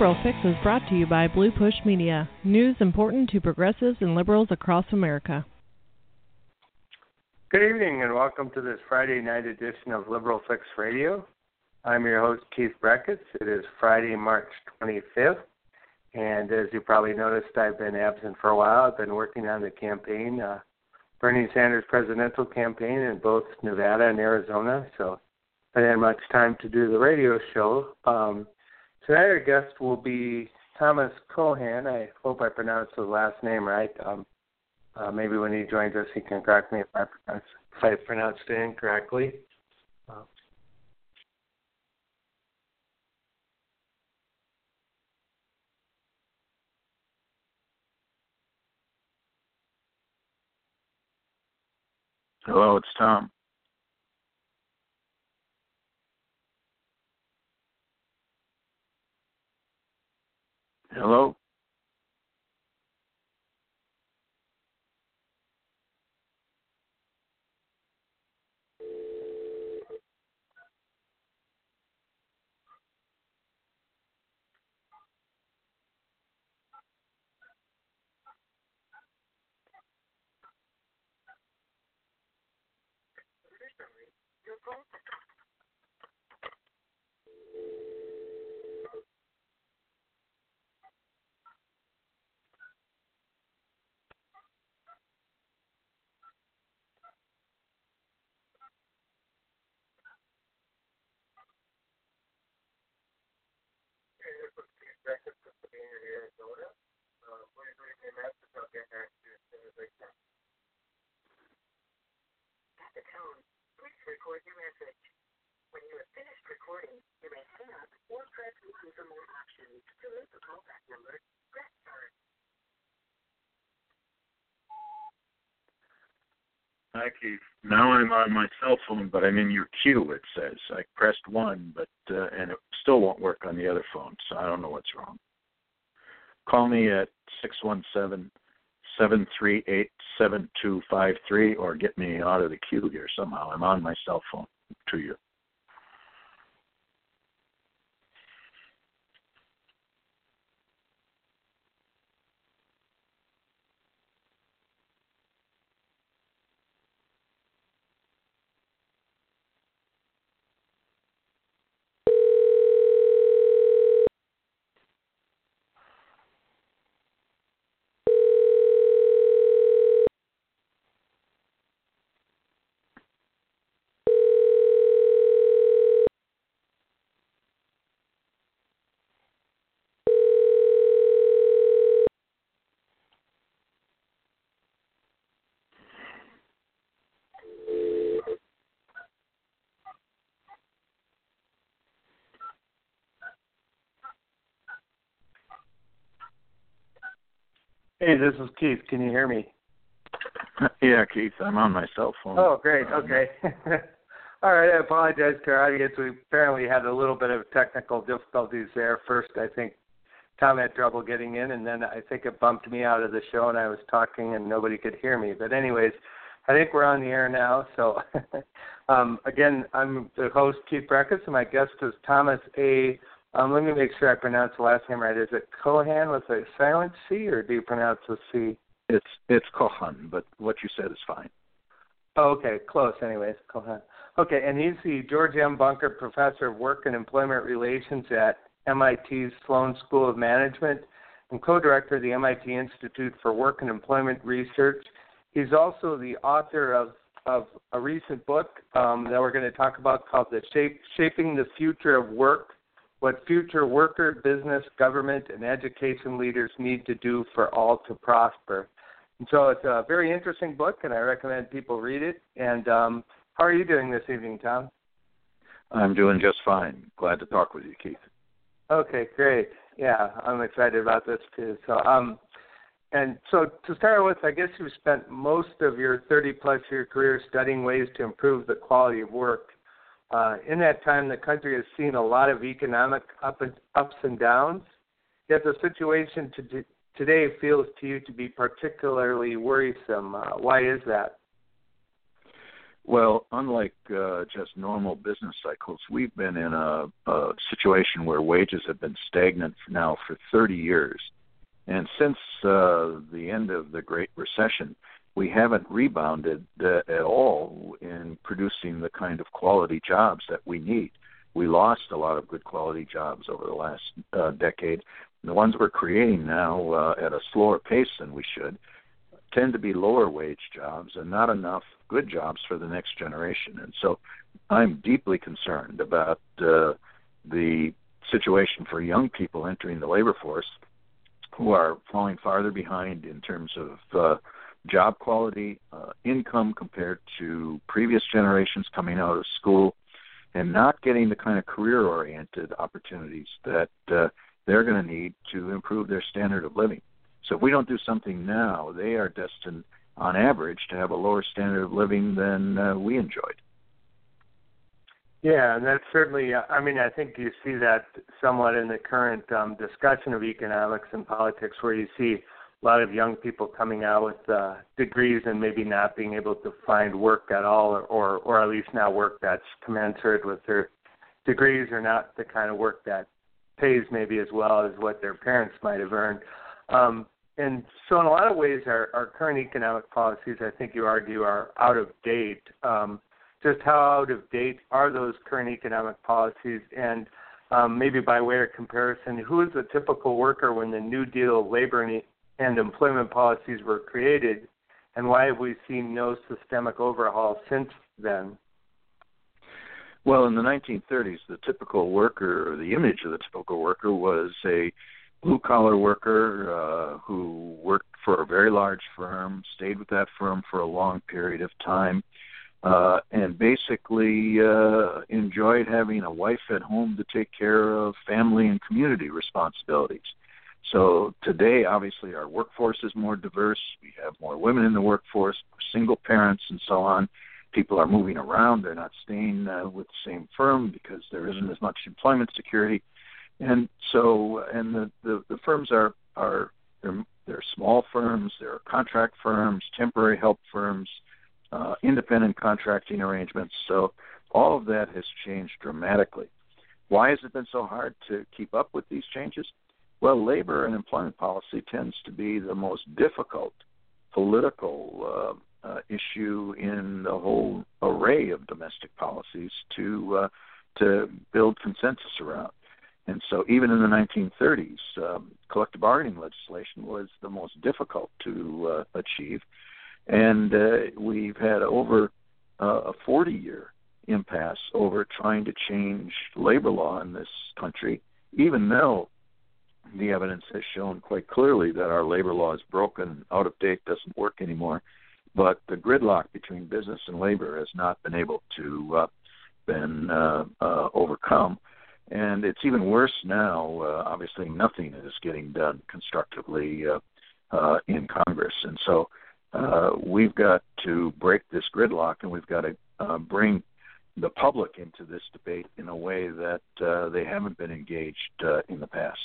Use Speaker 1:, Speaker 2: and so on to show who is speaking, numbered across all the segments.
Speaker 1: Liberal Fix is brought to you by Blue Push Media. News important to progressives and liberals across America.
Speaker 2: Good evening and welcome to this Friday night edition of Liberal Fix Radio. I'm your host, Keith Breckitz. It is Friday, March 25th. And as you probably noticed, I've been absent for a while. I've been working on the campaign, uh, Bernie Sanders presidential campaign in both Nevada and Arizona. So I didn't have much time to do the radio show. Um, tonight our guest will be Thomas Kochan. I hope I pronounced his last name right. Um, uh, maybe when he joins us, he can correct me if I pronounce if I pronounced it incorrectly.
Speaker 3: Hello, it's Tom. Hello?
Speaker 4: At the tone, please record your message. When you have finished recording, you may hang up or press 1 for more options. To leave a callback number, press star.
Speaker 3: Hi, Keith. I'm on my cell phone, but I'm in your queue. It says I pressed one, but uh, and it still won't work on the other phone. So I don't know what's wrong. Call me at six one seven seven three eight seven two five three, or get me out of the queue here somehow. I'm on my cell phone to you.
Speaker 2: Hey, this is Keith. Can you hear me?
Speaker 3: Yeah, Keith, I'm on my cell phone.
Speaker 2: Oh, great. Okay. All right. I apologize to our audience. We apparently had a little bit of technical difficulties there. First, I think Tom had trouble getting in, and then I think it bumped me out of the show, and I was talking and nobody could hear me. But anyways, I think we're on the air now. So um, again, I'm the host Keith Breckitz, and my guest is Thomas A. Um, let me make sure I pronounce the last name right. Is it Kochan with a silent C, or do you pronounce the C?
Speaker 3: It's it's Kochan, but what you said is fine.
Speaker 2: Oh, okay, close. Anyways, Kochan. Okay, and he's the George M. Bunker Professor of Work and Employment Relations at MIT's Sloan School of Management and co-director of the MIT Institute for Work and Employment Research. He's also the author of of a recent book um, that we're going to talk about called "The Shape, Shaping the Future of Work: What Future Worker, Business, Government, and Education Leaders Need to Do for All to Prosper." And so it's a very interesting book, and I recommend people read it. And um, how are you doing this evening, Tom?
Speaker 3: I'm doing just fine. Glad to talk with you, Keith.
Speaker 2: Okay, great. Yeah, I'm excited about this too. So, um, and so to start with, I guess you've spent most of your 30 plus year career studying ways to improve the quality of work. Uh, in that time, the country has seen a lot of economic up and, ups and downs. Yet the situation to, today feels to you to be particularly worrisome. Uh, why is that?
Speaker 3: Well, unlike uh, just normal business cycles, we've been in a, a situation where wages have been stagnant now for 30 years. And since uh, the end of the Great Recession, we haven't rebounded uh, at all in producing the kind of quality jobs that we need. We lost a lot of good quality jobs over the last uh, decade. The ones we're creating now uh, at a slower pace than we should tend to be lower wage jobs and not enough good jobs for the next generation. And so I'm deeply concerned about uh, the situation for young people entering the labor force who are falling farther behind in terms of uh, job quality, uh, income compared to previous generations coming out of school, and not getting the kind of career oriented opportunities that uh, they're going to need to improve their standard of living. So if we don't do something now, they are destined, on average, to have a lower standard of living than uh, we enjoyed.
Speaker 2: Yeah, and that's certainly. Uh, I mean, I think you see that somewhat in the current um, discussion of economics and politics, where you see a lot of young people coming out with uh, degrees and maybe not being able to find work at all, or, or or at least not work that's commensurate with their degrees, or not the kind of work that pays maybe as well as what their parents might have earned. Um, and so, in a lot of ways, our, our current economic policies, I think you argue, are out of date. Um, just how out of date are those current economic policies? And um, maybe by way of comparison, who is the typical worker when the New Deal labor and, employment policies were created? And why have we seen no systemic overhaul since then?
Speaker 3: Well, in the 1930s, the typical worker, or the image of the typical worker, was a blue collar worker uh, who worked for a very large firm, stayed with that firm for a long period of time, uh, and basically uh, enjoyed having a wife at home to take care of family and community responsibilities. So today, obviously, our workforce is more diverse. We have more women in the workforce, single parents, and so on. People are moving around; they're not staying uh, with the same firm because there isn't as much employment security and so and the the, the firms are are they're, they're small firms, there are contract firms, temporary help firms, uh, independent contracting arrangements. So all of that has changed dramatically. Why has it been so hard to keep up with these changes? Well, labor and employment policy tends to be the most difficult political uh, uh, issue in the whole array of domestic policies to uh, to build consensus around. And so, even in the 1930s, um, collective bargaining legislation was the most difficult to uh, achieve. And uh, we've had over uh, a 40 year impasse over trying to change labor law in this country, even though the evidence has shown quite clearly that our labor law is broken, out of date, doesn't work anymore. But the gridlock between business and labor has not been able to uh, been uh, uh, overcome. And it's even worse now. Uh, obviously, nothing is getting done constructively uh, uh, in Congress, and so uh, we've got to break this gridlock, and we've got to uh, bring the public into this debate in a way that uh, they haven't been engaged uh, in the past.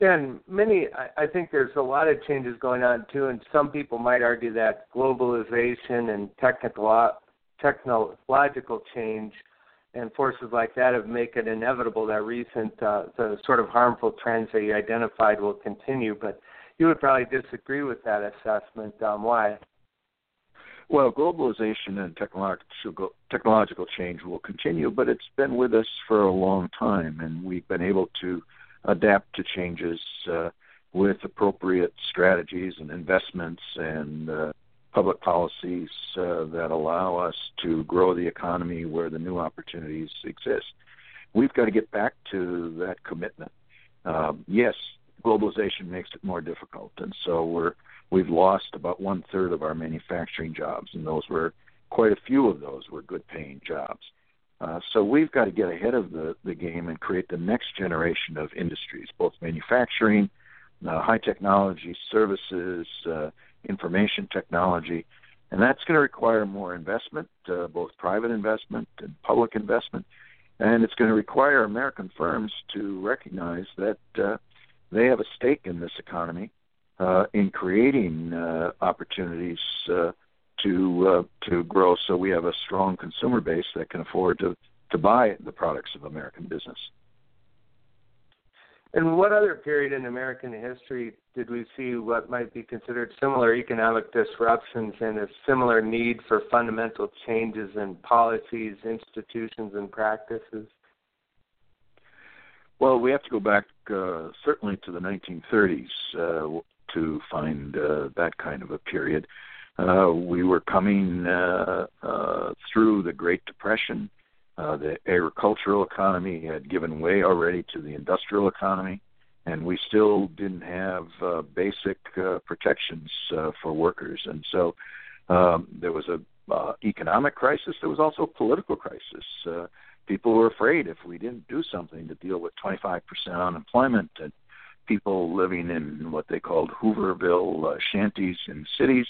Speaker 2: And many, I, I think there's a lot of changes going on too, and some people might argue that globalization and technical technological change and forces like that have make it inevitable that recent uh, the sort of harmful trends that you identified will continue. But you would probably disagree with that assessment. Um, why?
Speaker 3: Well, globalization and technological technological change will continue, but it's been with us for a long time, and we've been able to adapt to changes uh, with appropriate strategies and investments and uh, public policies uh, that allow us to grow the economy where the new opportunities exist. We've got to get back to that commitment. Um, yes, globalization makes it more difficult, and so we're we've lost about one third of our manufacturing jobs, and those were quite a few of those were good paying jobs. Uh, so we've got to get ahead of the, the game and create the next generation of industries, both manufacturing, uh, high technology, services, uh, information technology, and that's going to require more investment, uh, both private investment and public investment, and it's going to require American firms to recognize that uh, they have a stake in this economy in creating opportunities to uh, to grow, so we have a strong consumer base that can afford to to buy the products of American business.
Speaker 2: And what other period in American history did we see what might be considered similar economic disruptions and a similar need for fundamental changes in policies, institutions, and practices?
Speaker 3: Well, we have to go back uh, certainly to the 1930s uh, to find uh, that kind of a period. Uh, we were coming uh, uh, through the Great Depression. Uh, the agricultural economy had given way already to the industrial economy, and we still didn't have uh, basic uh, protections uh, for workers. And so um, there was a uh, economic crisis. There was also a political crisis. Uh, people were afraid if we didn't do something to deal with 25% unemployment and people living in what they called Hooverville uh, shanties in cities,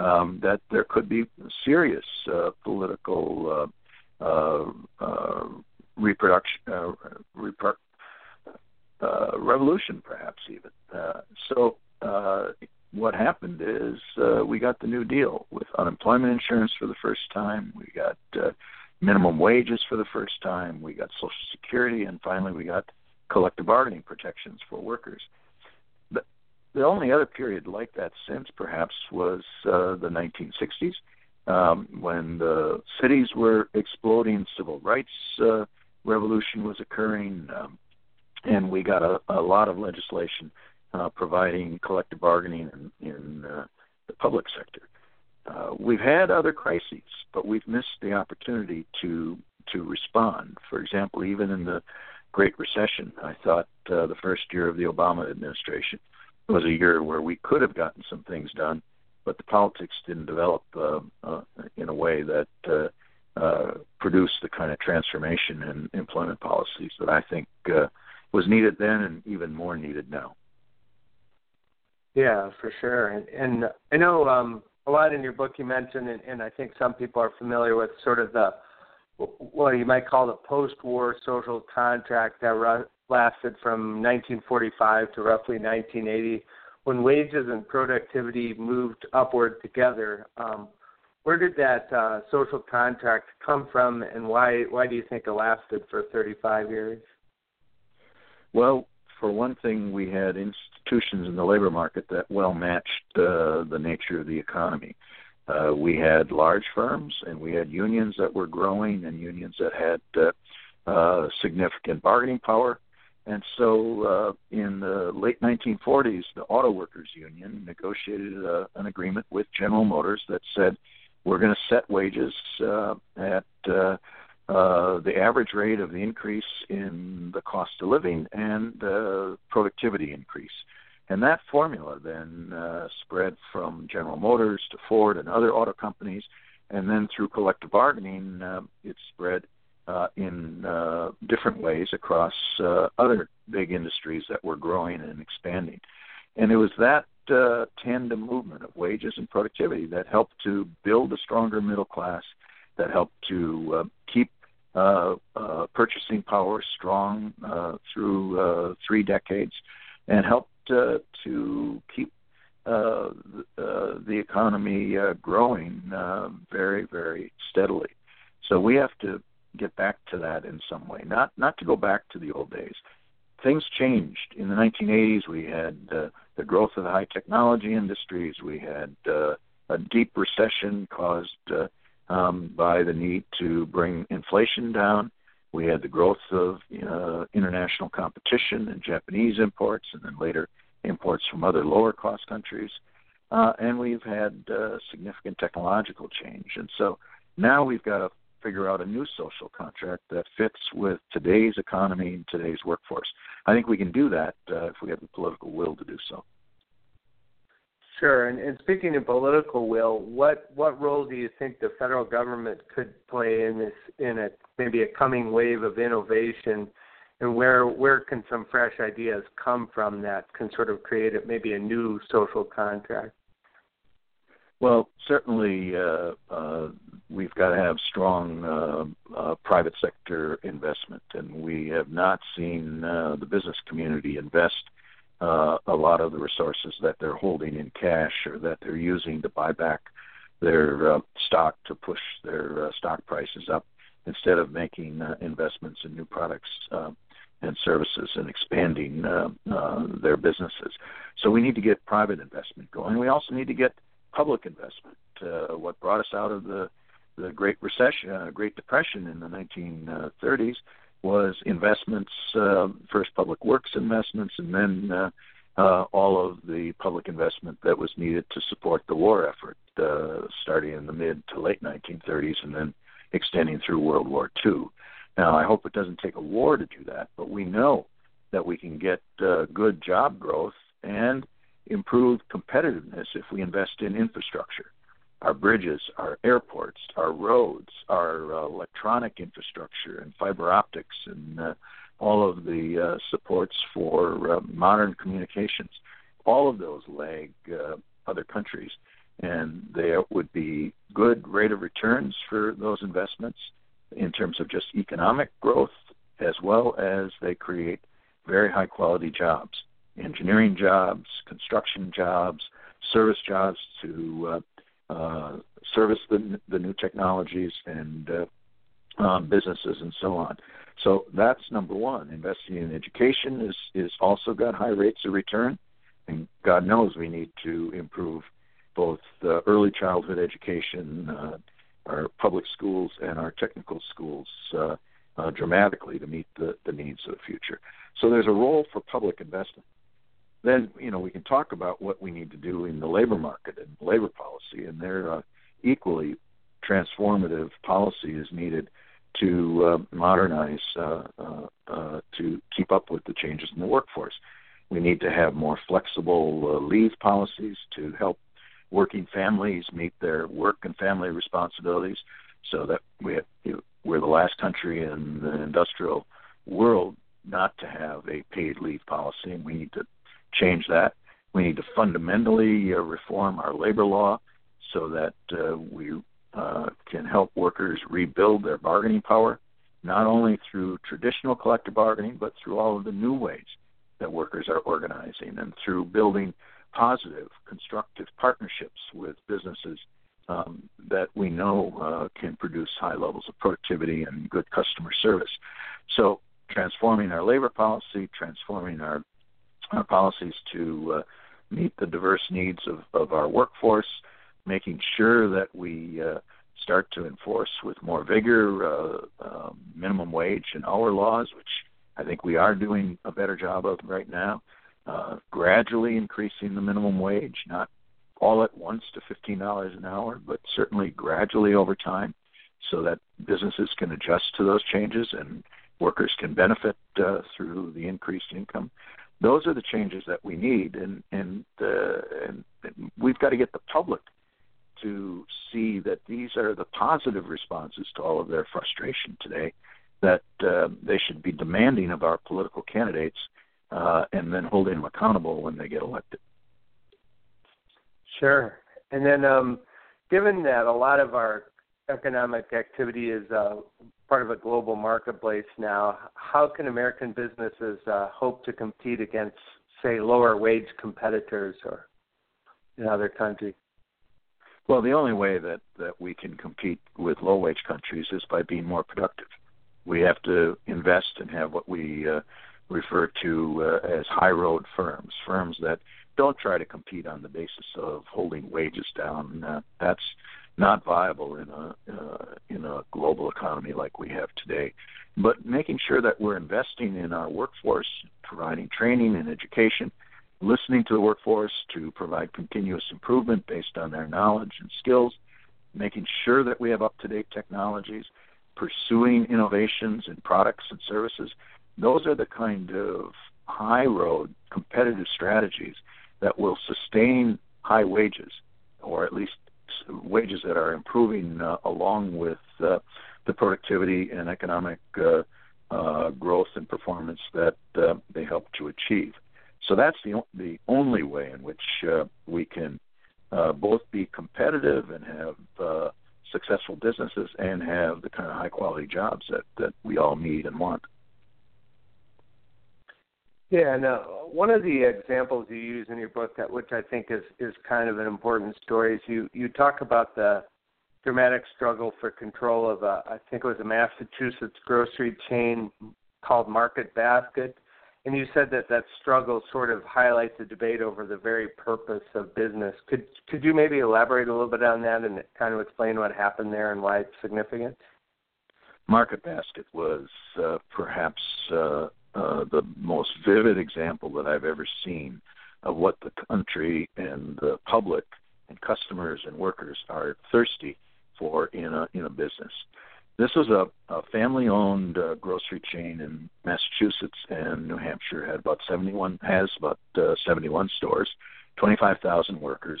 Speaker 3: um, that there could be serious uh, political uh, uh, uh, reproduction, uh, repro- uh, revolution, perhaps even. So what happened is we got the New Deal with unemployment insurance for the first time. We got minimum wages for the first time. We got Social Security, and finally we got collective bargaining protections for workers. The, only other period like that since, perhaps, was uh, the 1960s, um, when the cities were exploding, civil rights uh, revolution was occurring, um, and we got a, a lot of legislation uh, providing collective bargaining in, in uh, the public sector. Uh, we've had other crises, but we've missed the opportunity to to respond. For example, even in the Great Recession, I thought uh, the first year of the Obama administration was a year where we could have gotten some things done, but the politics didn't develop uh, uh, in a way that uh, uh, produced the kind of transformation in employment policies that I think uh, was needed then and even more needed now.
Speaker 2: Yeah, for sure. And, and I know um, a lot in your book you mentioned, and, and I think some people are familiar with sort of the what you might call the post-war social contract that lasted from 1945 to roughly 1980, when wages and productivity moved upward together. Um, where did that uh, social contract come from, and why why do you think it lasted for 35 years?
Speaker 3: Well, for one thing, we had institutions in the labor market that well matched uh, the nature of the economy. Uh, we had large firms and we had unions that were growing and unions that had uh, uh, significant bargaining power. And so uh, in the late 1940s, the Auto Workers Union negotiated uh, an agreement with General Motors that said, we're going to set wages uh, at uh, uh, the average rate of the increase in the cost of living and uh, productivity increase. And that formula then uh, spread from General Motors to Ford and other auto companies, and then through collective bargaining, uh, it spread uh, in uh, different ways across uh, other big industries that were growing and expanding. And it was that uh, tandem movement of wages and productivity that helped to build a stronger middle class, that helped to uh, keep uh, uh, purchasing power strong uh, through uh, three decades, and helped uh, to keep uh, uh, the economy uh, growing uh, very, very steadily. So we have to get back to that in some way, not not to go back to the old days. Things changed in the 1980s. We had uh, the growth of the high technology industries. We had uh, a deep recession caused uh, um, by the need to bring inflation down. We had the growth of uh, international competition and Japanese imports, and then later imports from other lower cost countries. Uh, and we've had uh, significant technological change. And so now we've got to figure out a new social contract that fits with today's economy and today's workforce. I think we can do that uh, if we have the political will to do so.
Speaker 2: Sure. And, and speaking of political will, what what role do you think the federal government could play in this in a maybe a coming wave of innovation, and where where can some fresh ideas come from that can sort of create a, maybe a new social contract?
Speaker 3: Well, certainly uh, uh, we've got to have strong uh, uh, private sector investment, and we have not seen uh, the business community invest uh, a lot of the resources that they're holding in cash or that they're using to buy back their uh, stock to push their uh, stock prices up instead of making uh, investments in new products uh, and services and expanding uh, uh, their businesses. So we need to get private investment going. We also need to get public investment. Uh, what brought us out of the the Great Recession, uh, Great Depression in the 1930s was investments, uh, first public works investments, and then uh, uh, all of the public investment that was needed to support the war effort, uh, starting in the mid to late 1930s and then extending through World War II. Now, I hope it doesn't take a war to do that, but we know that we can get uh, good job growth and improved competitiveness if we invest in infrastructure our bridges, our airports, our roads, our uh, electronic infrastructure, and fiber optics, and uh, all of the uh, supports for uh, modern communications. All of those lag uh, other countries, and there would be good rate of returns for those investments in terms of just economic growth, as well as they create very high quality jobs, engineering jobs, construction jobs, service jobs to uh, service the, the new technologies and uh, um, businesses and so on. So that's number one. Investing in education is is also got high rates of return, and God knows we need to improve both the early childhood education, uh, our public schools, and our technical schools uh, uh, dramatically to meet the, the needs of the future. So there's a role for public investment then you know we can talk about what we need to do in the labor market and labor policy, and there uh, equally transformative policy is needed to uh, modernize uh, uh, uh, to keep up with the changes in the workforce. We need to have more flexible uh, leave policies to help working families meet their work and family responsibilities, so that we have, you know, we're the last country in the industrial world not to have a paid leave policy, and we need to change that. We need to fundamentally uh, reform our labor law so that uh, we uh, can help workers rebuild their bargaining power, not only through traditional collective bargaining, but through all of the new ways that workers are organizing and through building positive, constructive partnerships with businesses um, that we know uh, can produce high levels of productivity and good customer service. So, transforming our labor policy, transforming our our policies to uh, meet the diverse needs of, of our workforce, making sure that we uh, start to enforce with more vigor uh, uh, minimum wage and hour laws, which I think we are doing a better job of right now. Uh, gradually increasing the minimum wage, not all at once to $15 an hour, but certainly gradually over time so that businesses can adjust to those changes and workers can benefit uh, through the increased income those are the changes that we need, and and, uh, and we've got to get the public to see that these are the positive responses to all of their frustration today. That uh, they should be demanding of our political candidates, uh, and then holding them accountable when they get elected.
Speaker 2: Sure, and then um, given that a lot of our economic activity is uh, part of a global marketplace now, how can American businesses uh, hope to compete against, say, lower wage competitors or in other countries?
Speaker 3: Well, the only way that, that we can compete with low wage countries is by being more productive. We have to invest and have what we uh, refer to uh, as high road firms, firms that don't try to compete on the basis of holding wages down. Uh, that's not viable in a uh, in a global economy like we have today. But making sure that we're investing in our workforce, providing training and education, listening to the workforce to provide continuous improvement based on their knowledge and skills, making sure that we have up to date technologies, pursuing innovations in products and services. Those are the kind of high road competitive strategies that will sustain high wages or at least wages that are improving uh, along with uh, the productivity and economic uh, uh, growth and performance that uh, they help to achieve. So that's the the only way in which uh, we can uh, both be competitive and have uh, successful businesses and have the kind of high quality jobs that that we all need and want.
Speaker 2: Yeah, and uh, one of the examples you use in your book that which I think is is kind of an important story is you you talk about the dramatic struggle for control of a I think it was a Massachusetts grocery chain called Market Basket, and you said that that struggle sort of highlights the debate over the very purpose of business. Could could you maybe elaborate a little bit on that and kind of explain what happened there and why it's significant?
Speaker 3: Market Basket was uh, perhaps uh, uh, the most vivid example that I've ever seen of what the country and the public and customers and workers are thirsty for in a in a business. This was a, a family-owned uh, grocery chain in Massachusetts and New Hampshire. Had about 71 has about uh, 71 stores, 25,000 workers,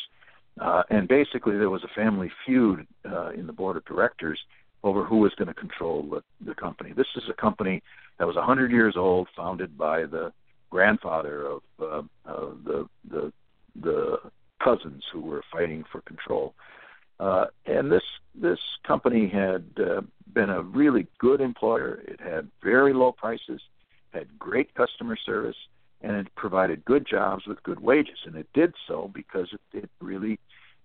Speaker 3: uh, and basically there was a family feud uh, in the board of directors over who was going to control the, the company. This is a company that was 100 years old, founded by the grandfather of, uh, of the, the the cousins who were fighting for control. Uh, and this this company had uh, been a really good employer. It had very low prices, had great customer service, and it provided good jobs with good wages. And it did so because it, it really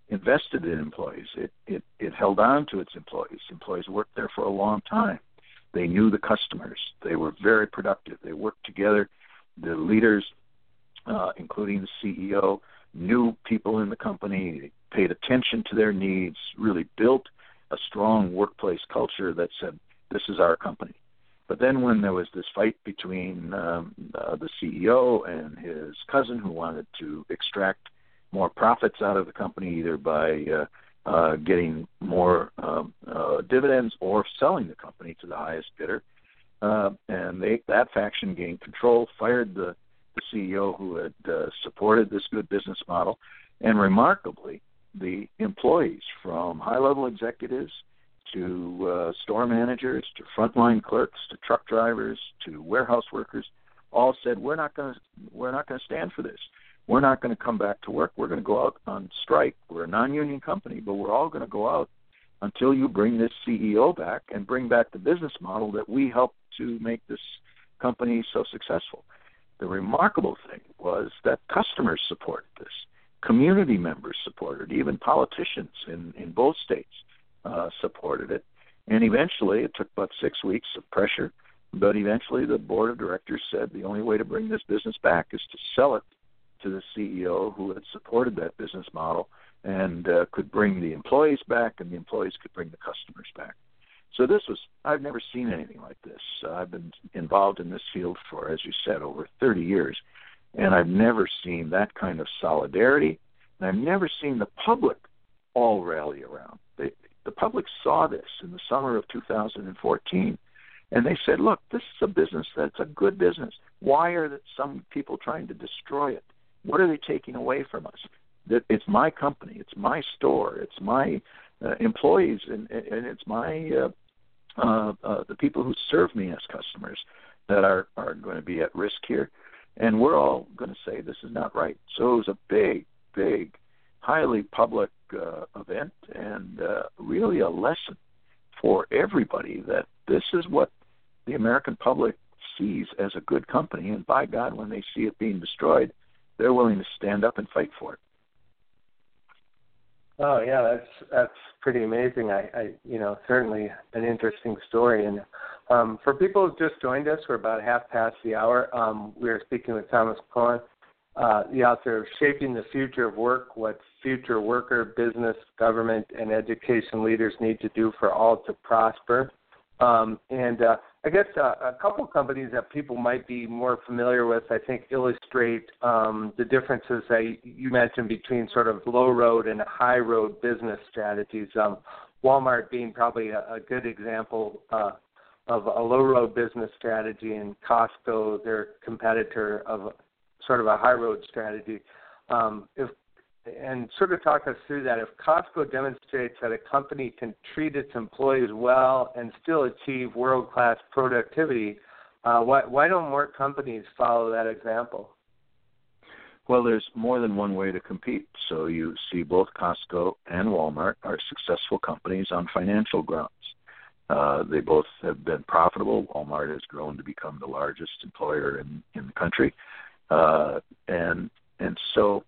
Speaker 3: invested in employees. It, it it held on to its employees. Employees worked there for a long time. They knew the customers. They were very productive. They worked together. The leaders, uh, including the CEO, knew people in the company, paid attention to their needs, really built a strong workplace culture that said, "This is our company." But then, when there was this fight between um, uh, the CEO and his cousin, who wanted to extract more profits out of the company, either by uh, uh, getting more um, uh, dividends or selling the company to the highest bidder. Uh, and they, that faction gained control, fired the, the CEO who had uh, supported this good business model, and remarkably, the employees from high level executives to uh, store managers to frontline clerks to truck drivers to warehouse workers all said we're not going to we're not going to stand for this we're not going to come back to work. We're going to go out on strike. We're a non-union company, but we're all going to go out until you bring this CEO back and bring back the business model that we helped to make this company so successful. The remarkable thing was that customers supported this, community members supported it, even politicians in, in both states uh, supported it. And eventually, it took about six weeks of pressure, but eventually the board of directors said the only way to bring this business back is to sell it to the CEO who had supported that business model and uh, could bring the employees back, and the employees could bring the customers back. So this was I've never seen anything like this. Uh, I've been involved in this field for, as you said, over 30 years, and I've never seen that kind of solidarity, and I've never seen the public all rally around. They, the public saw this in the summer of 2014 and they said, "Look, this is a business that's a good business. Why are some people trying to destroy it? What are they taking away from us? That it's my company, it's my store, it's my uh, employees, and, and it's my uh, uh, uh, the people who serve me as customers that are are going to be at risk here, and we're all going to say this is not right. So it was a big, big, highly public uh, event, and uh, really a lesson for everybody that this is what the American public sees as a good company, and by God, when they see it being destroyed, they're willing to stand up and fight for it.
Speaker 2: Oh yeah, that's that's pretty amazing. I, I you know certainly an interesting story. And um, for people who just joined us, we're about half past the hour. Um, we are speaking with Thomas Kochan, uh, the author of Shaping the Future of Work: What Future Worker, Business, Government, and Education Leaders Need to Do for All to Prosper. Um, and uh, I guess uh, a couple companies that people might be more familiar with, I think, illustrate um, the differences that you mentioned between sort of low road and high road business strategies. Um, Walmart being probably a, a good example uh, of a low road business strategy, and Costco, their competitor, of sort of a high road strategy. Um, if and sort of talk us through that. If Costco demonstrates that a company can treat its employees well and still achieve world class productivity, uh, why, why don't more companies follow that example?
Speaker 3: Well, there's more than one way to compete. So you see both Costco and Walmart are successful companies on financial grounds. Uh, they both have been profitable. Walmart has grown to become the largest employer in, in the country, uh, and and so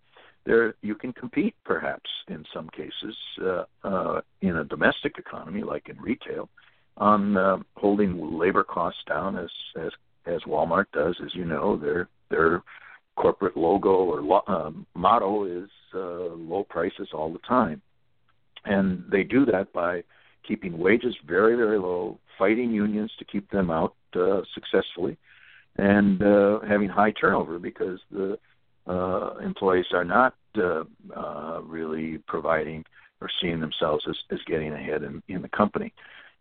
Speaker 3: there you can compete perhaps in some cases uh, uh, in a domestic economy like in retail on uh, holding labor costs down as as as Walmart does. As you know, their their corporate logo or lo- um, motto is uh, low prices all the time, and they do that by keeping wages very very low, fighting unions to keep them out uh, successfully, and uh, having high turnover because the uh, employees are not uh, uh, really providing or seeing themselves as, as getting ahead in, in the company.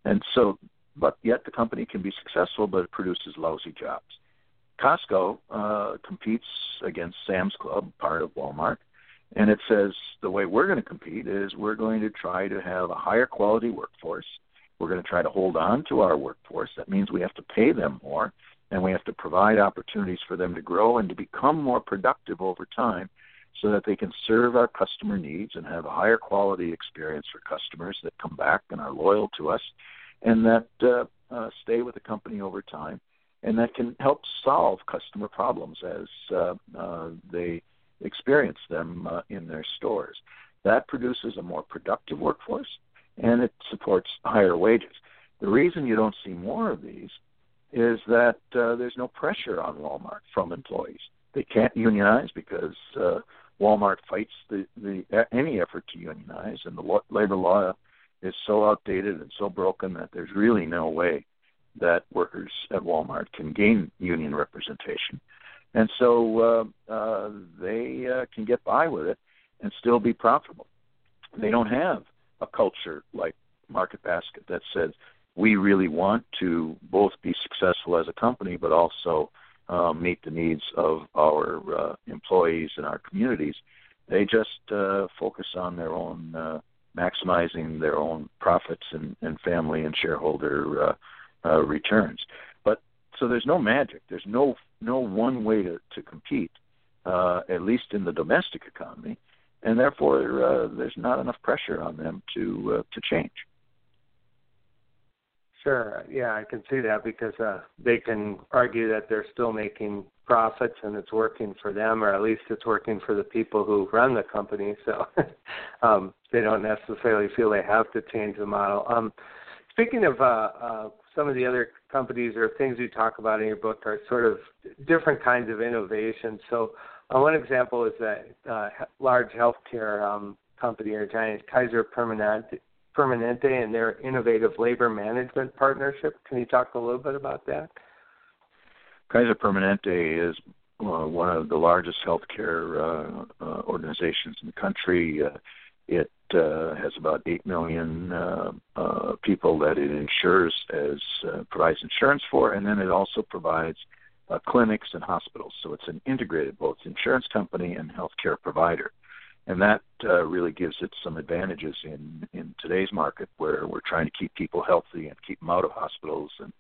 Speaker 3: And so, but yet the company can be successful, but it produces lousy jobs. Costco uh, competes against Sam's Club, part of Walmart, and it says the way we're going to compete is we're going to try to have a higher quality workforce. We're going to try to hold on to our workforce. That means we have to pay them more, and we have to provide opportunities for them to grow and to become more productive over time so that they can serve our customer needs and have a higher quality experience for customers that come back and are loyal to us and that uh, uh, stay with the company over time and that can help solve customer problems as uh, uh, they experience them uh, in their stores. That produces a more productive workforce and it supports higher wages. The reason you don't see more of these is that uh, there's no pressure on Walmart from employees. They can't unionize because uh, Walmart fights the, the any effort to unionize, and the labor law is so outdated and so broken that there's really no way that workers at Walmart can gain union representation, and so uh, uh, they uh, can get by with it and still be profitable. They don't have a culture like Market Basket that says we really want to both be successful as a company, but also uh, meet the needs of our uh, employees and our communities. They just uh, focus on their own, uh, maximizing their own profits and, and family and shareholder uh, uh, returns. But so there's no magic. There's no no one way to, to compete, at least in the domestic economy, and therefore there's not enough pressure on them to to change.
Speaker 2: Sure. Yeah, I can see that because uh, they can argue that they're still making profits and it's working for them, or at least it's working for the people who run the company. So um, they don't necessarily feel they have to change the model. Um, speaking of uh, uh, some of the other companies or things you talk about in your book are sort of different kinds of innovation. So uh, one example is that uh, large healthcare um, company or giant Kaiser Permanente Permanente and their innovative labor management partnership. Can you talk a little bit about that?
Speaker 3: Kaiser Permanente is uh, one of the largest healthcare uh, uh, organizations in the country. Uh, it uh, has about 8 million uh, people that it insures as provides insurance for, and then it also provides clinics and hospitals. So it's an integrated both insurance company and healthcare provider and that uh, really gives it some advantages in in today's market where we're trying to keep people healthy and keep them out of hospitals and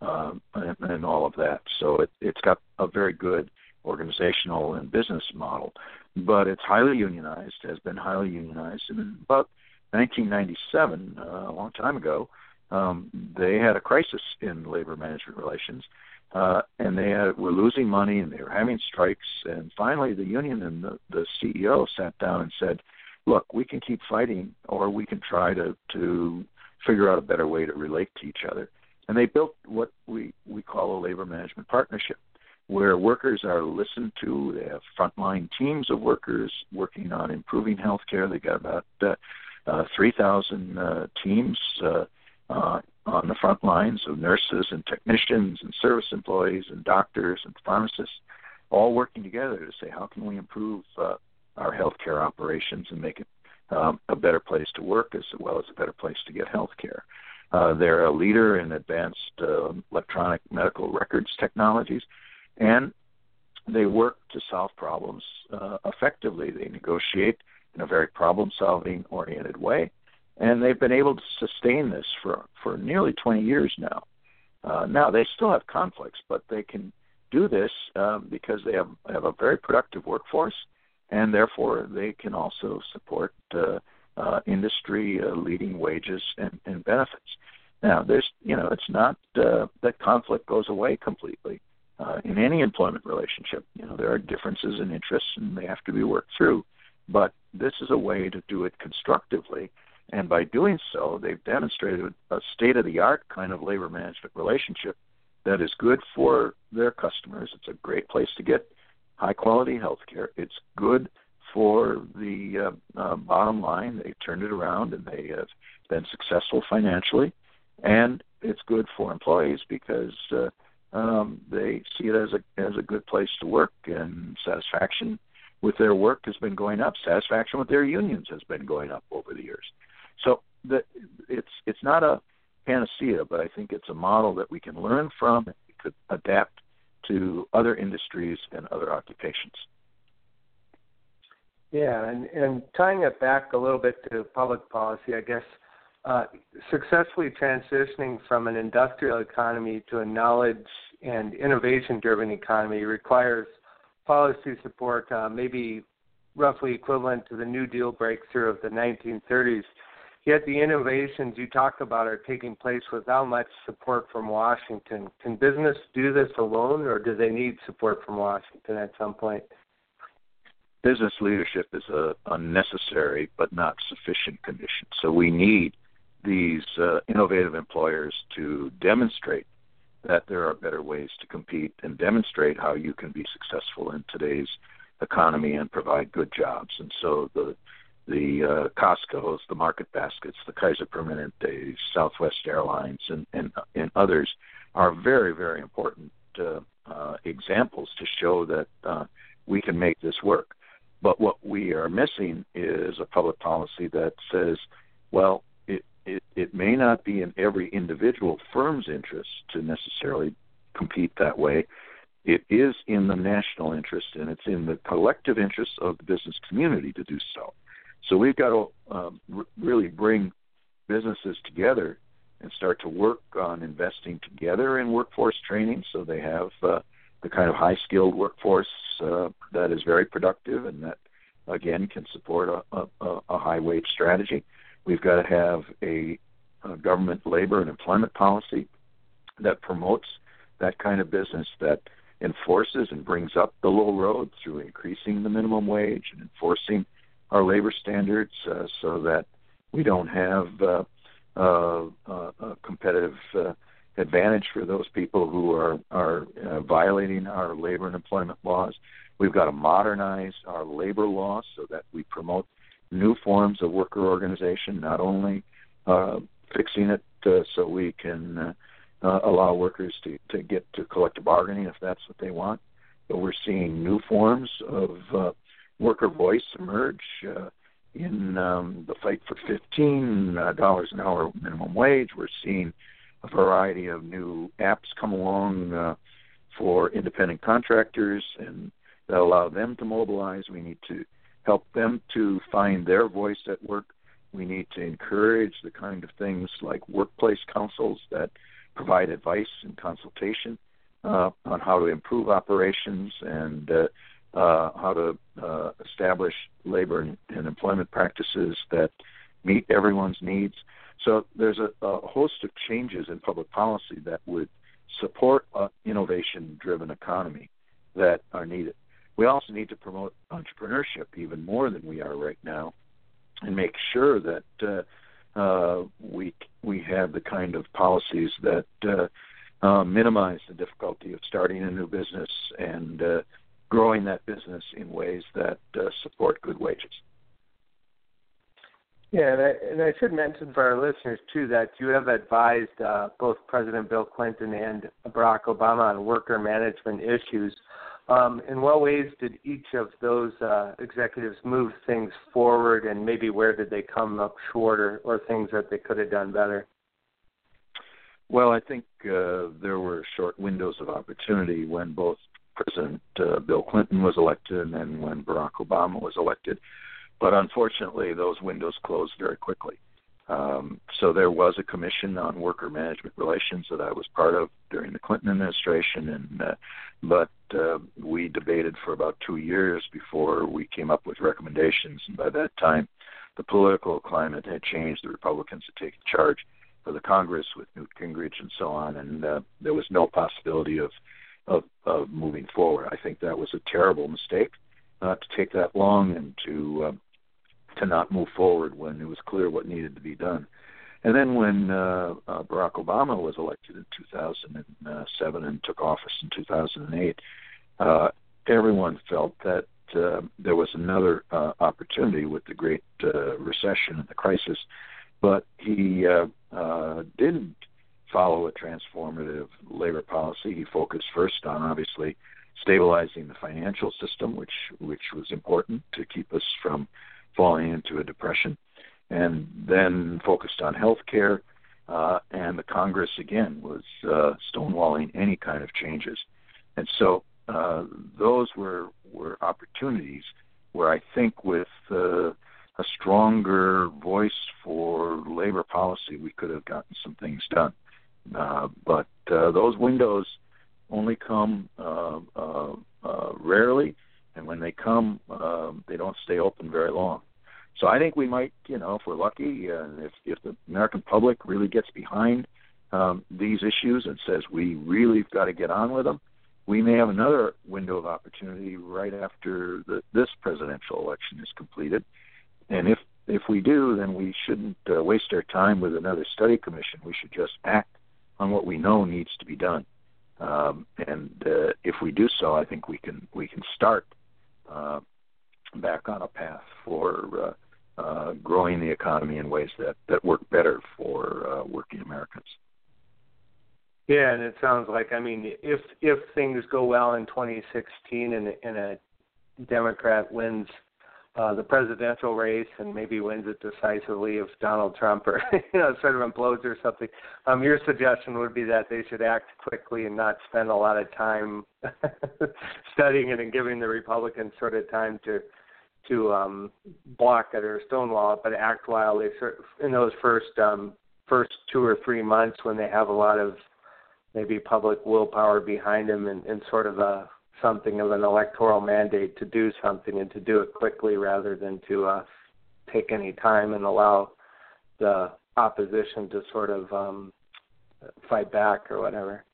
Speaker 3: um, and, and all of that. So it, it's got a very good organizational and business model, but it's highly unionized. Has been highly unionized. And in about 1997, uh, a long time ago, um, they had a crisis in labor management relations uh, and they had, were losing money and they were having strikes. And finally, the union and the, the CEO sat down and said, "Look, we can keep fighting, or we can try to to figure out a better way to relate to each other." And they built what we we call a labor management partnership, where workers are listened to. They have frontline teams of workers working on improving healthcare. They got about uh, uh, 3,000 uh, teams uh, uh, on the front lines of nurses and technicians and service employees and doctors and pharmacists, all working together to say how can we improve uh, our healthcare operations and make it um, a better place to work as well as a better place to get health care. Uh, they're a leader in advanced uh, electronic medical records technologies, and they work to solve problems uh, effectively. They negotiate in a very problem solving oriented way and they've been able to sustain this for for nearly 20 years now. Uh, now they still have conflicts, but they can do this uh, because they have have a very productive workforce, and therefore they can also support uh, uh, industry uh, leading wages and, and benefits. Now, there's you know, it's not uh, that conflict goes away completely uh, in any employment relationship. You know, there are differences in interests, and they have to be worked through. But this is a way to do it constructively, and by doing so, they've demonstrated a state-of-the-art kind of labor management relationship that is good for their customers. It's a great place to get high-quality health care. It's good for the uh, uh, bottom line. They turned it around, and they have been successful financially, and it's good for employees because uh, um, they see it as a as a good place to work, and satisfaction with their work has been going up. Satisfaction with their unions has been going up over the years. So the, it's it's not a panacea, but I think it's a model that we can learn from. We could adapt to other industries and other occupations.
Speaker 2: Yeah, and, and tying it back a little bit to public policy, I guess uh, successfully transitioning from an industrial economy to a knowledge and innovation driven economy requires policy support, uh, maybe roughly equivalent to the New Deal breakthrough of the 1930s. Yet the innovations you talk about are taking place without much support from Washington. Can business do this alone, or do they need support from Washington at some point?
Speaker 3: Business leadership is a unnecessary but not sufficient condition. So we need these uh, innovative employers to demonstrate that there are better ways to compete and demonstrate how you can be successful in today's economy and provide good jobs. And so the the uh, Costco's, the Market Baskets, the Kaiser Permanente, Southwest Airlines, and, and, and others are very, very important uh, uh, examples to show that uh, we can make this work. But what we are missing is a public policy that says, well, it, it, it may not be in every individual firm's interest to necessarily compete that way. It is in the national interest and it's in the collective interest of the business community to do so. So we've got to um, r- really bring businesses together and start to work on investing together in workforce training so they have uh, the kind of high skilled workforce uh, that is very productive and that again can support a, a, a high wage strategy. We've got to have a, a government labor and employment policy that promotes that kind of business that enforces and brings up the low road through increasing the minimum wage and enforcing our labor standards uh, so that we don't have uh, uh, uh, a competitive uh, advantage for those people who are are uh, violating our labor and employment laws. We've got to modernize our labor laws so that we promote new forms of worker organization, not only uh, fixing it uh, so we can uh, uh, allow workers to, to get to collective bargaining if that's what they want, but we're seeing new forms of uh, worker voice emerge uh, in um, the fight for $15 uh, an hour minimum wage. We're seeing a variety of new apps come along uh, for independent contractors and that allow them to mobilize. We need to help them to find their voice at work. We need to encourage the kind of things like workplace councils that provide advice and consultation uh, on how to improve operations and uh, uh, how to uh, establish labor and, and, employment practices that meet everyone's needs. So there's a, a host of changes in public policy that would support an innovation-driven economy that are needed. We also need to promote entrepreneurship even more than we are right now, and make sure that uh, uh, we we have the kind of policies that uh, uh, minimize the difficulty of starting a new business and uh, growing that business in ways that uh, support good wages.
Speaker 2: Yeah, and I, and I should mention for our listeners too that you have advised uh, both President Bill Clinton and Barack Obama on worker management issues. Um, in what ways did each of those uh, executives move things forward, and maybe where did they come up short, or, or things that they could have done better?
Speaker 3: Well, I think uh, there were short windows of opportunity when both President uh, Bill Clinton was elected and then when Barack Obama was elected. But unfortunately, those windows closed very quickly. Um, so there was a commission on worker management relations that I was part of during the Clinton administration, and uh, but uh, we debated for about two years before we came up with recommendations. And by that time, the political climate had changed. The Republicans had taken charge for the Congress with Newt Gingrich and so on, and uh, there was no possibility of, of of moving forward. I think that was a terrible mistake not to take that long and to uh, to not move forward when it was clear what needed to be done. And then when uh, uh, Barack Obama was elected in 2007 and took office in 2008, uh, everyone felt that uh, there was another uh, opportunity with the Great uh, Recession and the crisis, but he uh, uh, didn't follow a transformative labor policy. He focused first on obviously stabilizing the financial system, which which was important to keep us from falling into a depression, and then focused on health care. Uh, and the Congress again was uh, stonewalling any kind of changes, and so uh, those were were opportunities where I think with uh, a stronger voice for labor policy, we could have gotten some things done. Uh, but uh, those windows only come uh, uh, uh, rarely, and when they come, uh, they don't stay open very long. So I think we might, you know, if we're lucky, uh, if if the American public really gets behind um, these issues and says we really've got to get on with them, we may have another window of opportunity right after the, this presidential election is completed. And if if we do, then we shouldn't uh, waste our time with another study commission. We should just act on what we know needs to be done. Um, and uh, if we do so, I think we can we can start uh, back on a path for uh, uh, growing the economy in ways that that work better for uh, working Americans.
Speaker 2: Yeah, and it sounds like I mean, if if things go well in 2016 and, and a Democrat wins uh, the presidential race and maybe wins it decisively if Donald Trump or you know sort of implodes or something. Um, your suggestion would be that they should act quickly and not spend a lot of time studying it and giving the Republicans sort of time to to um, block it or stonewall it, but act while they sort of, in those first um, first two or three months when they have a lot of maybe public willpower behind them and, and sort of a something of an electoral mandate to do something and to do it quickly rather than to uh, take any time and allow the opposition to sort of um, fight back or whatever.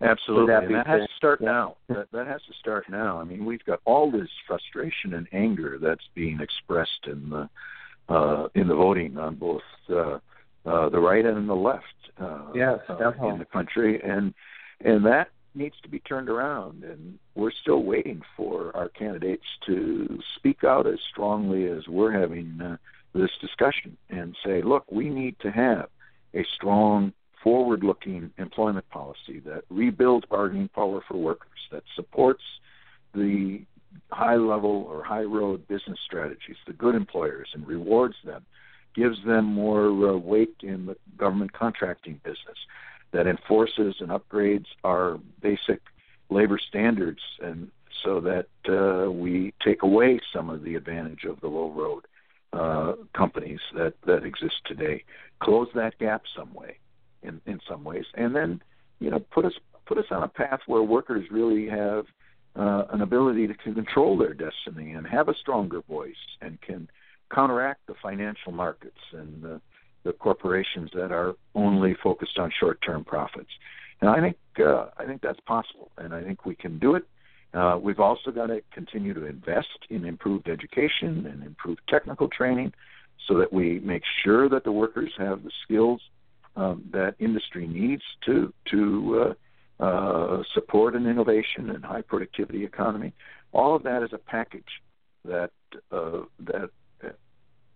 Speaker 3: Absolutely,
Speaker 2: that
Speaker 3: and that has to start now. That that has to start now. I mean, we've got all this frustration and anger that's being expressed in the uh, in the voting on both uh, uh, the right and the left
Speaker 2: uh, yes,
Speaker 3: uh, in the country, and and that needs to be turned around. And we're still waiting for our candidates to speak out as strongly as we're having uh, this discussion and say, look, we need to have a strong, forward looking employment policy that rebuilds bargaining power for workers, that supports the high level or high road business strategies, the good employers, and rewards them, gives them more uh, weight in the government contracting business, that enforces and upgrades our basic labor standards, and so that uh, we take away some of the advantage of the low road uh, companies that that exist today, close that gap some way, in in some ways, and then you know put us put us on a path where workers really have uh, an ability to control their destiny and have a stronger voice and can counteract the financial markets and the the corporations that are only focused on short-term profits. And I think uh, I think that's possible, and I think we can do it. Uh, we've also got to continue to invest in improved education and improved technical training, so that we make sure that the workers have the skills um, that industry needs to to uh, uh, support an innovation and high productivity economy. All of that is a package that uh, that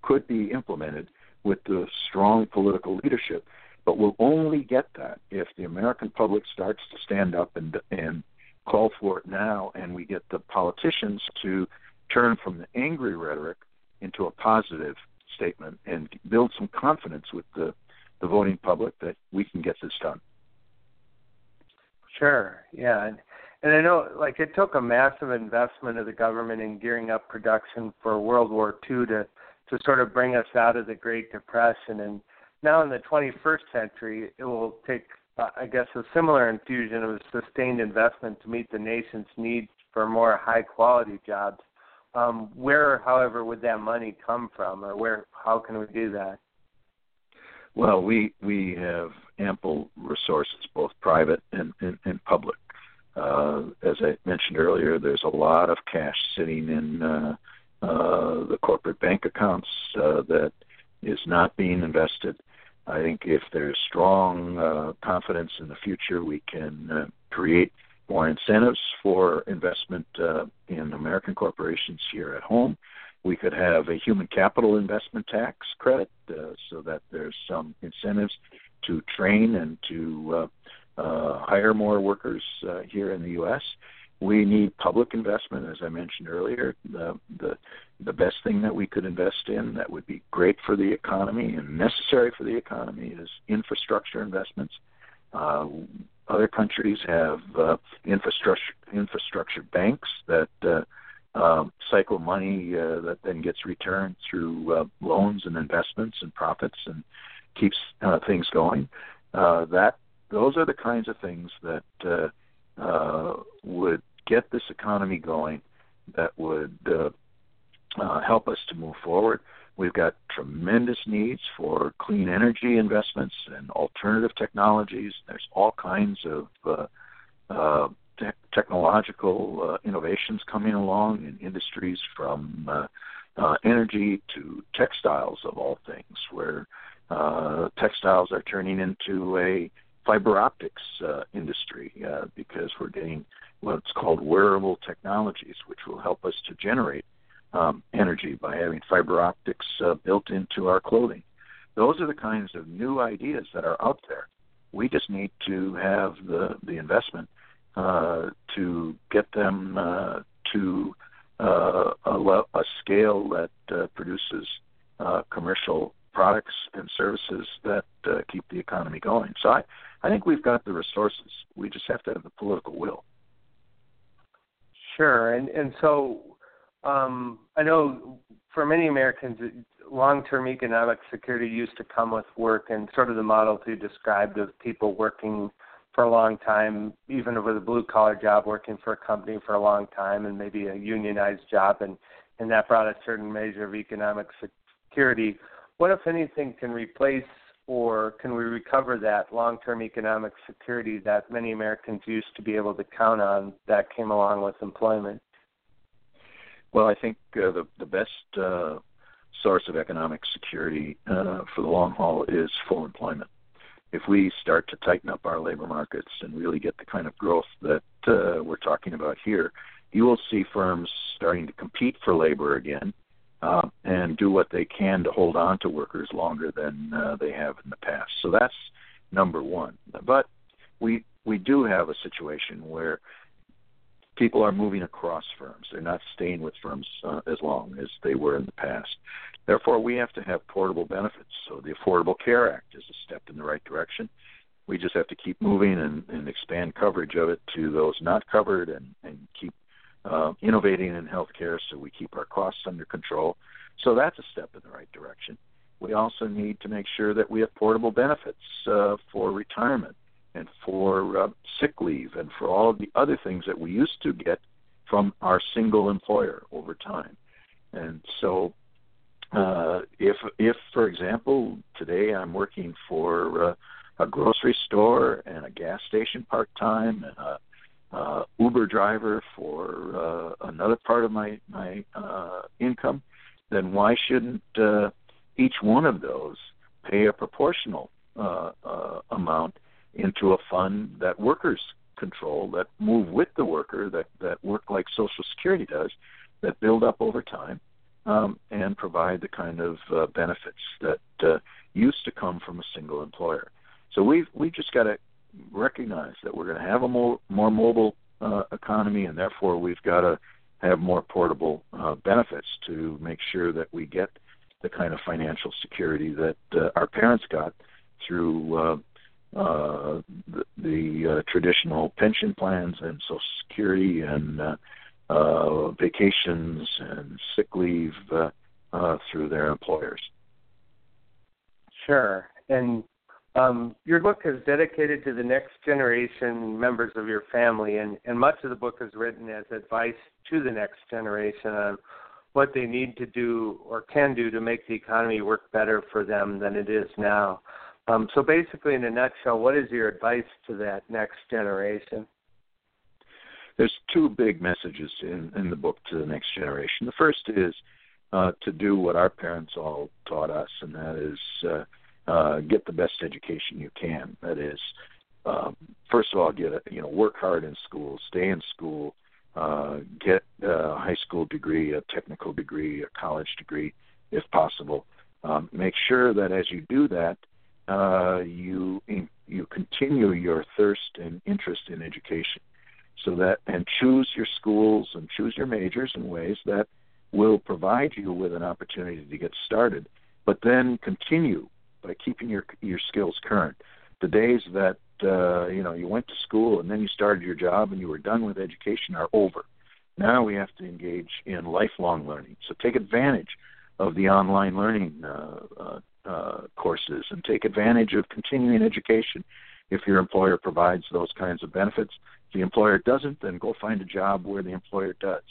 Speaker 3: could be implemented with the strong political leadership. But we'll only get that if the American public starts to stand up and and call for it now, and we get the politicians to turn from the angry rhetoric into a positive statement and build some confidence with the the voting public that we can get this done.
Speaker 2: Sure. Yeah. And, and I know, like, it took a massive investment of the government in gearing up production for World War II to to sort of bring us out of the Great Depression. And now in the 21st century, it will take, uh, I guess, a similar infusion of sustained investment to meet the nation's needs for more high quality jobs. Um, where, however, would that money come from, or where? How can we do that?
Speaker 3: Well, we we have ample resources, both private and and, and public. Uh, as I mentioned earlier, there's a lot of cash sitting in uh, the corporate bank accounts uh, that is not being invested. I think if there's strong uh, confidence in the future, we can uh, create more incentives for investment uh, in American corporations here at home. We could have a human capital investment tax credit uh, so that there's some incentives to train and to uh, uh, hire more workers uh, here in the U.S. We need public investment, as I mentioned earlier. The, the the best thing that we could invest in that would be great for the economy and necessary for the economy is infrastructure investments. Uh, other countries have uh, infrastructure infrastructure banks that uh, uh, cycle money uh, that then gets returned through uh, loans and investments and profits and keeps uh, things going. Uh, that those are the kinds of things that uh, uh, would get this economy going. That would uh, uh, help us to move forward. We've got tremendous needs for clean energy investments and alternative technologies. There's all kinds of uh, uh, te- technological uh, innovations coming along in industries from uh, uh, energy to textiles, of all things, where uh, textiles are turning into a fiber optics uh, industry uh, because we're getting what's called wearable technologies, which will help us to generate um, energy by having fiber optics uh, built into our clothing. Those are the kinds of new ideas that are out there. We just need to have the the investment uh, to get them uh, to uh, a, a scale that produces commercial products and services that uh, keep the economy going. So I, I think we've got the resources. We just have to have the political will.
Speaker 2: Sure, and and so um, I know for many Americans, long-term economic security used to come with work, and sort of the model you described of people working for a long time, even with a blue-collar job, working for a company for a long time, and maybe a unionized job, and and that brought a certain measure of economic security. What, if anything, can replace or can we recover that long-term economic security that many Americans used to be able to count on that came along with employment?
Speaker 3: Well, I think uh, the the best uh, source of economic security uh, for the long haul is full employment. If we start to tighten up our labor markets and really get the kind of growth that uh, we're talking about here, you will see firms starting to compete for labor again uh, and do what they can to hold on to workers longer than uh, they have in the past. So that's number one. But we we do have a situation where people are moving across firms. They're not staying with firms uh, as long as they were in the past. Therefore, we have to have portable benefits. So the Affordable Care Act is a step in the right direction. We just have to keep moving and, and expand coverage of it to those not covered and, uh, innovating in healthcare so we keep our costs under control. So that's a step in the right direction. We also need to make sure that we have portable benefits uh, for retirement and for uh, sick leave and for all of the other things that we used to get from our single employer over time. And so, uh, if if for example today I'm working for uh, a grocery store and a gas station part time and a uh, Uber driver for uh, another part of my my uh, income, then why shouldn't uh, each one of those pay a proportional uh, uh, amount into a fund that workers control that move with the worker that that work like social security does that build up over time um, and provide the kind of uh, benefits that uh, used to come from a single employer? So we've we've just got to recognize that we're going to have a more more mobile uh, economy and therefore we've got to have more portable uh, benefits to make sure that we get the kind of financial security that uh, our parents got through uh, uh, the, the uh, traditional pension plans and Social Security and uh, uh, vacations and sick leave uh, uh, through their employers.
Speaker 2: Sure. And um, your book is dedicated to the next generation members of your family, and, and much of the book is written as advice to the next generation on what they need to do or can do to make the economy work better for them than it is now. Um, so basically, in a nutshell, what is your advice to that next generation?
Speaker 3: There's two big messages in, in the book to the next generation. The first is uh, to do what our parents all taught us, and that is uh, uh, get the best education you can. That is, um, first of all, get a, you know work hard in school, stay in school, uh, get a high school degree, a technical degree, a college degree, if possible. Um, make sure that as you do that, uh, you you continue your thirst and interest in education, so that and choose your schools and choose your majors in ways that will provide you with an opportunity to get started, but then continue by keeping your your skills current. The days that uh, you know you went to school and then you started your job and you were done with education are over. Now we have to engage in lifelong learning. So take advantage of the online learning uh, uh, uh, courses and take advantage of continuing education if your employer provides those kinds of benefits. If the employer doesn't, then go find a job where the employer does.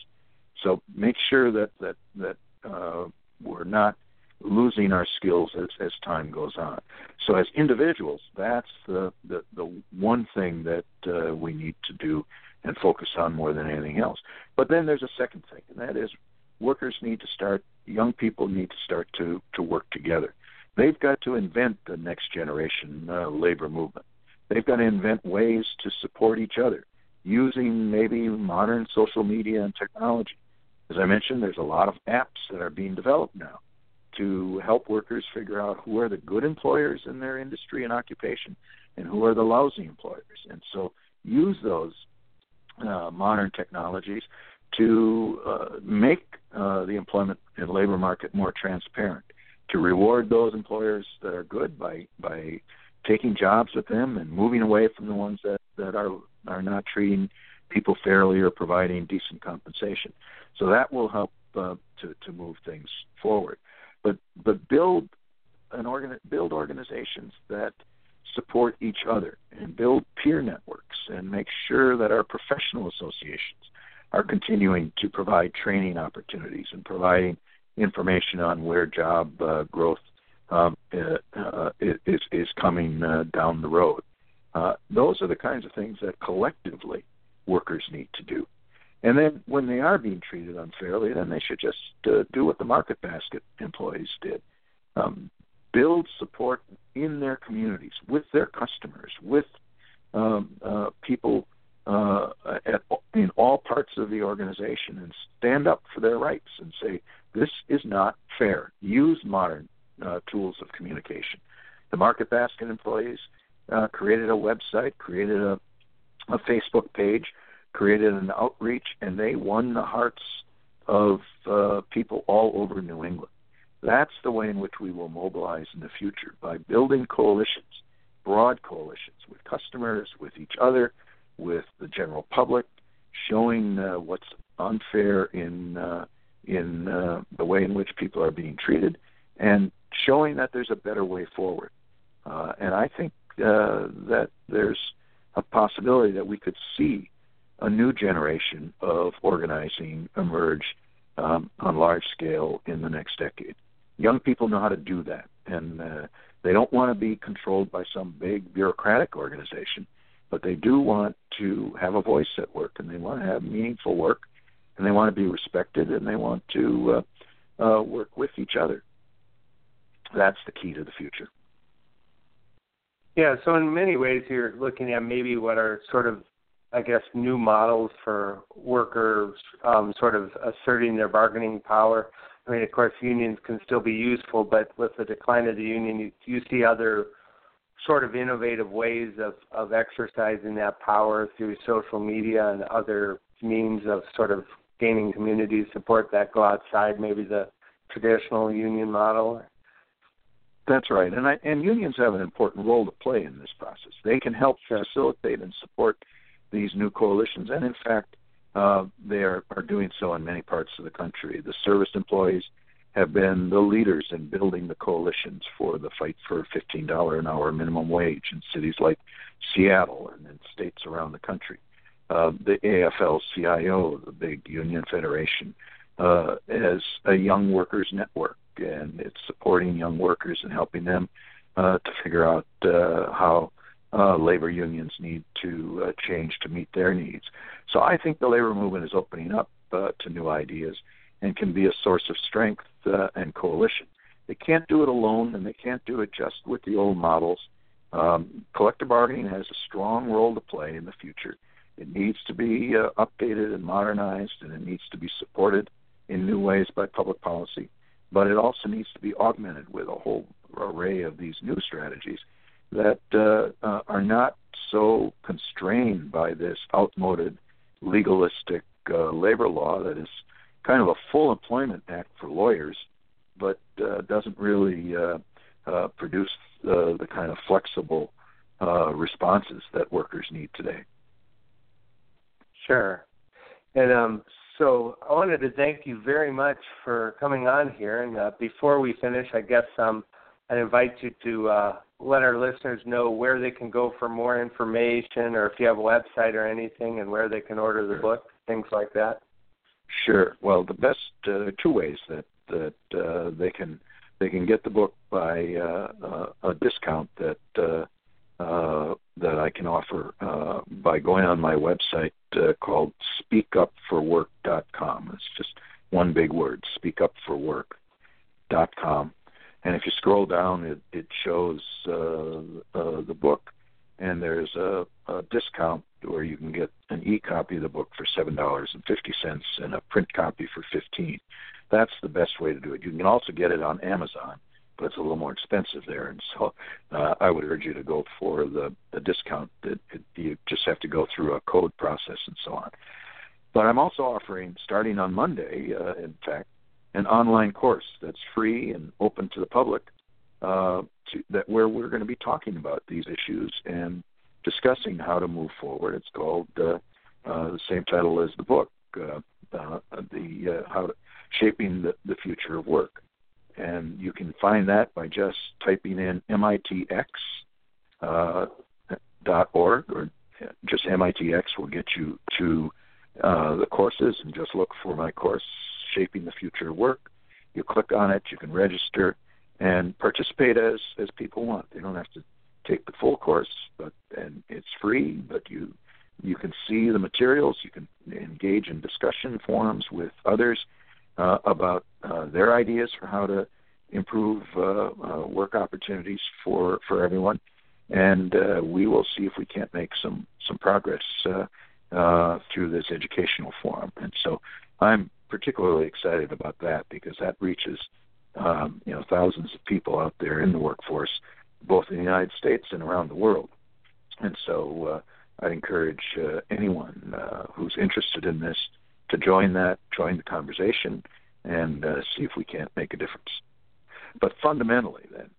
Speaker 3: So make sure that that that uh, we're not losing our skills as as time goes on. So as individuals, that's the the, the one thing that uh, we need to do and focus on more than anything else. But then there's a second thing, and that is workers need to start. Young people need to start to to work together. They've got to invent the next generation uh, labor movement. They've got to invent ways to support each other using maybe modern social media and technology. As I mentioned, there's a lot of apps that are being developed now to help workers figure out who are the good employers in their industry and occupation and who are the lousy employers. And so use those uh, modern technologies to uh, make uh, the employment and labor market more transparent, to reward those employers that are good by by taking jobs with them and moving away from the ones that, that are are not treating people fairly or providing decent compensation. So that will help uh, to to move things forward. But but build an organ build organizations that support each other and build peer networks and make sure that our professional associations are continuing to provide training opportunities and providing information on where job uh, growth um, uh, uh, is, is coming uh, down the road. Uh, those are the kinds of things that collectively workers need to do. And then when they are being treated unfairly, then they should just uh, do what the market basket employees did. Um, build support in their communities, with their customers, with um, uh, people uh, at, in all parts of the organization, and stand up for their rights and say, this is not fair. Use modern uh, tools of communication. The Market Basket employees uh, created a website, created a, a Facebook page, created an outreach, and they won the hearts of uh, people all over New England. That's the way in which we will mobilize in the future by building coalitions, broad coalitions with customers, with each other, with the general public, showing uh, what's unfair in uh, in uh, the way in which people are being treated, and showing that there's a better way forward. Uh, and I think uh, that there's a possibility that we could see a new generation of organizing emerge um, on large scale in the next decade. Young people know how to do that, and uh, they don't want to be controlled by some big bureaucratic organization, but they do want to have a voice at work, and they want to have meaningful work, and they want to be respected, and they want to uh, uh, work with each other. That's the key to the future.
Speaker 2: Yeah, so in many ways, you're looking at maybe what are sort of I guess, new models for workers um, sort of asserting their bargaining power. I mean, of course, unions can still be useful, but with the decline of the union, you, you see other sort of innovative ways of, of exercising that power through social media and other means of sort of gaining community support that go outside maybe the traditional union model.
Speaker 3: That's right, and I, and unions have an important role to play in this process. They can help facilitate and support these new coalitions, and in fact, uh, they are, are doing so in many parts of the country. The service employees have been the leaders in building the coalitions for the fight for $15 an hour minimum wage in cities like Seattle and in states around the country. Uh, the AFL-CIO, the big union federation, uh, a young workers network, and it's supporting young workers and helping them uh, to figure out uh, how uh, labor unions need to uh, change to meet their needs. So I think the labor movement is opening up uh, to new ideas and can be a source of strength uh, and coalition. They can't do it alone, and they can't do it just with the old models. Um, collective bargaining has a strong role to play in the future. It needs to be uh, updated and modernized, and it needs to be supported in new ways by public policy. But it also needs to be augmented with a whole array of these new strategies that uh, uh, are not so constrained by this outmoded legalistic uh, labor law that is kind of a full employment act for lawyers, but uh, doesn't really uh, uh, produce the, the kind of flexible uh, responses that workers need today.
Speaker 2: Sure. And um, so I wanted to thank you very much for coming on here. And uh, before we finish, I guess um, I'd invite you to uh, let our listeners know where they can go for more information, or if you have a website or anything, and where they can order the book, things like that.
Speaker 3: Sure. Well, the best uh, two ways that that uh, they can they can get the book by uh, uh, a discount that uh, that I can offer by going on my website called SpeakUpForWork.com. It's just one big word, SpeakUpForWork.com. And if you scroll down, it, it shows uh, uh, the book, and there's a, a discount where you can get an e-copy of the book for seven dollars and fifty cents and a print copy for fifteen. That's the best way to do it. You can also get it on Amazon, but it's a little more expensive there. And so, uh, I would urge you to go for the, the discount. It, you just have to go through a code process and so on. But I'm also offering, starting on Monday, uh, in fact, an online course that's free and open to the public uh, to, that where we're going to be talking about these issues and discussing how to move forward. It's called uh, uh, the same title as the book, uh, uh, the uh, how to, shaping the, the future of work, and you can find that by just typing in MITx uh, dot org or just MITx will get you to uh, the courses and just look for my course shaping the future of work. You click on it, you can register and participate as as people want. They don't have to take the full course, but and it's free. But you you can see the materials. You can engage in discussion forums with others uh, about uh, their ideas for how to improve uh, uh work opportunities for for everyone. And uh, we will see if we can't make some some progress uh, through this educational forum. And so I'm particularly excited about that because that reaches um, you know thousands of people out there in the workforce, both in the United States and around the world. And so uh, I'd encourage uh, anyone uh, who's interested in this to join that, join the conversation, and uh, see if we can't make a difference. But fundamentally, then,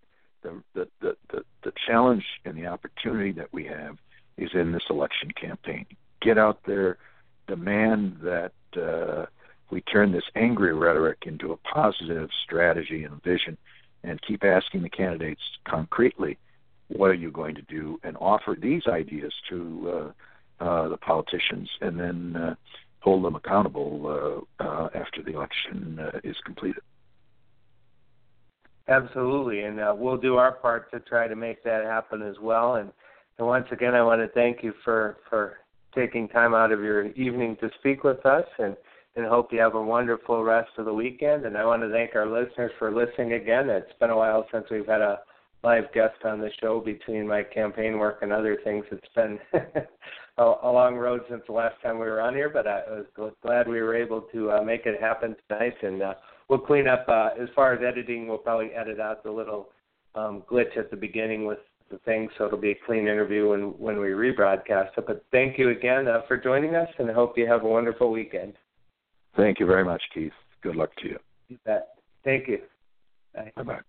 Speaker 3: the, the, the, the, the challenge and the opportunity that we have is in this election campaign. Get out there, demand that uh, we turn this angry rhetoric into a positive strategy and vision and keep asking the candidates concretely, what are you going to do, and offer these ideas to uh, uh, the politicians, and then uh, hold them accountable uh, uh, after the election uh, is completed.
Speaker 2: Absolutely, and we'll do our part to try to make that happen as well. And, and once again, I want to thank you for for taking time out of your evening to speak with us and and hope you have a wonderful rest of the weekend. And I want to thank our listeners for listening again. It's been a while since we've had a live guest on the show between my campaign work and other things. It's been a, a long road since the last time we were on here, but I was glad we were able to uh, make it happen tonight. And uh, we'll clean up, uh, as far as editing, we'll probably edit out the little um, glitch at the beginning with the thing, so it'll be a clean interview when, when we rebroadcast it. But thank you again uh, for joining us, and I hope you have a wonderful weekend.
Speaker 3: Thank you very much, Keith. Good luck to you.
Speaker 2: You bet. Thank you. Bye
Speaker 3: bye.